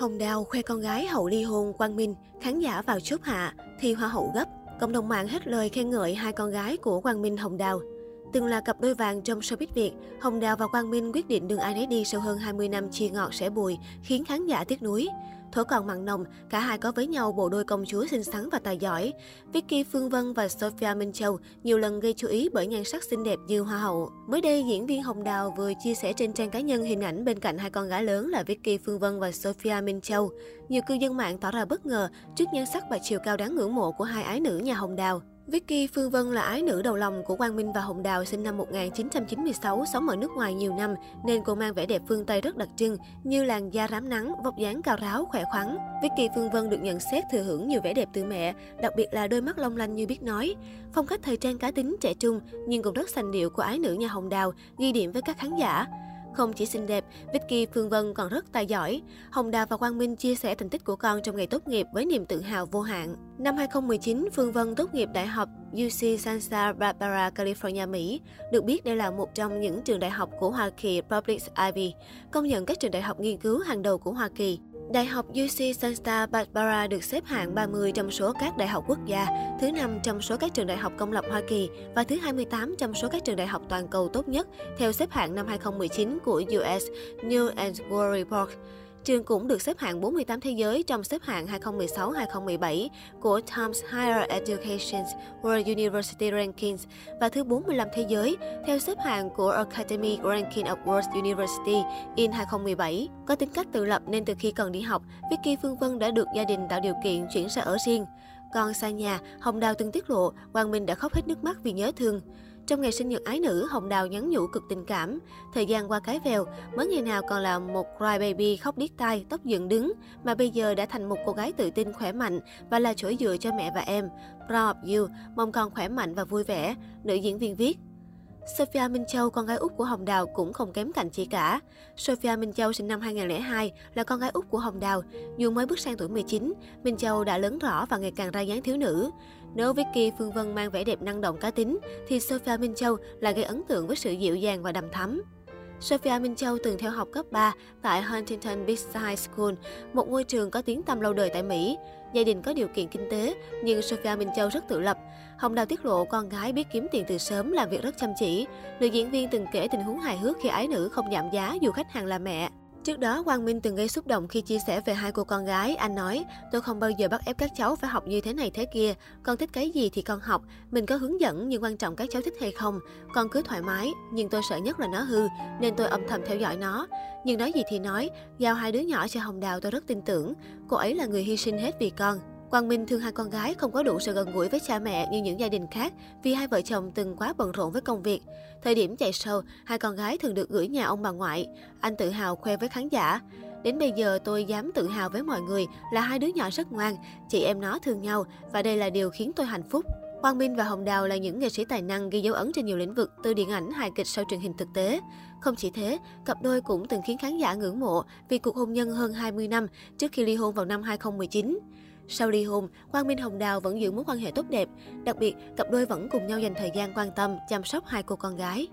Hồng Đào khoe con gái hậu ly hôn Quang Minh, khán giả vào chốt hạ, thì hoa hậu gấp. Cộng đồng mạng hết lời khen ngợi hai con gái của Quang Minh Hồng Đào. Từng là cặp đôi vàng trong showbiz Việt, Hồng Đào và Quang Minh quyết định đường ai nấy đi sau hơn 20 năm chia ngọt sẻ bùi, khiến khán giả tiếc nuối. Thổ còn mặn nồng, cả hai có với nhau bộ đôi công chúa xinh xắn và tài giỏi. Vicky Phương Vân và Sophia Minh Châu nhiều lần gây chú ý bởi nhan sắc xinh đẹp như hoa hậu. Mới đây, diễn viên Hồng Đào vừa chia sẻ trên trang cá nhân hình ảnh bên cạnh hai con gái lớn là Vicky Phương Vân và Sophia Minh Châu. Nhiều cư dân mạng tỏ ra bất ngờ trước nhan sắc và chiều cao đáng ngưỡng mộ của hai ái nữ nhà Hồng Đào. Vicky Phương Vân là ái nữ đầu lòng của Quang Minh và Hồng Đào sinh năm 1996, sống ở nước ngoài nhiều năm nên cô mang vẻ đẹp phương Tây rất đặc trưng như làn da rám nắng, vóc dáng cao ráo, khỏe khoắn. Vicky Phương Vân được nhận xét thừa hưởng nhiều vẻ đẹp từ mẹ, đặc biệt là đôi mắt long lanh như biết nói. Phong cách thời trang cá tính trẻ trung nhưng cũng rất sành điệu của ái nữ nhà Hồng Đào, ghi điểm với các khán giả. Không chỉ xinh đẹp, Vicky Phương Vân còn rất tài giỏi. Hồng Đào và Quang Minh chia sẻ thành tích của con trong ngày tốt nghiệp với niềm tự hào vô hạn. Năm 2019, Phương Vân tốt nghiệp Đại học UC Santa Barbara, California, Mỹ. Được biết đây là một trong những trường đại học của Hoa Kỳ Public Ivy, công nhận các trường đại học nghiên cứu hàng đầu của Hoa Kỳ. Đại học UC Santa Barbara được xếp hạng 30 trong số các đại học quốc gia, thứ 5 trong số các trường đại học công lập Hoa Kỳ và thứ 28 trong số các trường đại học toàn cầu tốt nhất theo xếp hạng năm 2019 của US News and World Report. Trường cũng được xếp hạng 48 thế giới trong xếp hạng 2016-2017 của Times Higher Education World University Rankings và thứ 45 thế giới theo xếp hạng của Academy Ranking of World University in 2017. Có tính cách tự lập nên từ khi còn đi học, Vicky Phương Vân đã được gia đình tạo điều kiện chuyển ra ở riêng. Còn xa nhà, Hồng Đào từng tiết lộ hoàng Minh đã khóc hết nước mắt vì nhớ thương. Trong ngày sinh nhật ái nữ, Hồng Đào nhắn nhủ cực tình cảm. Thời gian qua cái vèo, mới ngày nào còn là một cry baby khóc điếc tai, tóc dựng đứng, mà bây giờ đã thành một cô gái tự tin khỏe mạnh và là chỗ dựa cho mẹ và em. Proud of you, mong con khỏe mạnh và vui vẻ, nữ diễn viên viết. Sophia Minh Châu, con gái út của Hồng Đào cũng không kém cạnh chị cả. Sophia Minh Châu sinh năm 2002, là con gái út của Hồng Đào. Dù mới bước sang tuổi 19, Minh Châu đã lớn rõ và ngày càng ra dáng thiếu nữ. Nếu Vicky Phương Vân mang vẻ đẹp năng động cá tính, thì Sophia Minh Châu lại gây ấn tượng với sự dịu dàng và đầm thắm. Sophia Minh Châu từng theo học cấp 3 tại Huntington Beach High School, một ngôi trường có tiếng tăm lâu đời tại Mỹ. Gia đình có điều kiện kinh tế, nhưng Sophia Minh Châu rất tự lập. Hồng Đào tiết lộ con gái biết kiếm tiền từ sớm, làm việc rất chăm chỉ. Nữ diễn viên từng kể tình huống hài hước khi ái nữ không giảm giá dù khách hàng là mẹ. Trước đó, Quang Minh từng gây xúc động khi chia sẻ về hai cô con gái. Anh nói, tôi không bao giờ bắt ép các cháu phải học như thế này thế kia. Con thích cái gì thì con học. Mình có hướng dẫn nhưng quan trọng các cháu thích hay không. Con cứ thoải mái, nhưng tôi sợ nhất là nó hư, nên tôi âm thầm theo dõi nó. Nhưng nói gì thì nói, giao hai đứa nhỏ cho Hồng Đào tôi rất tin tưởng. Cô ấy là người hy sinh hết vì con. Quang Minh thương hai con gái không có đủ sự gần gũi với cha mẹ như những gia đình khác vì hai vợ chồng từng quá bận rộn với công việc. Thời điểm chạy sâu, hai con gái thường được gửi nhà ông bà ngoại. Anh tự hào khoe với khán giả. Đến bây giờ tôi dám tự hào với mọi người là hai đứa nhỏ rất ngoan, chị em nó thương nhau và đây là điều khiến tôi hạnh phúc. Quang Minh và Hồng Đào là những nghệ sĩ tài năng ghi dấu ấn trên nhiều lĩnh vực từ điện ảnh, hài kịch sau truyền hình thực tế. Không chỉ thế, cặp đôi cũng từng khiến khán giả ngưỡng mộ vì cuộc hôn nhân hơn 20 năm trước khi ly hôn vào năm 2019. Sau ly hôn, Quang Minh Hồng Đào vẫn giữ mối quan hệ tốt đẹp. Đặc biệt, cặp đôi vẫn cùng nhau dành thời gian quan tâm, chăm sóc hai cô con gái.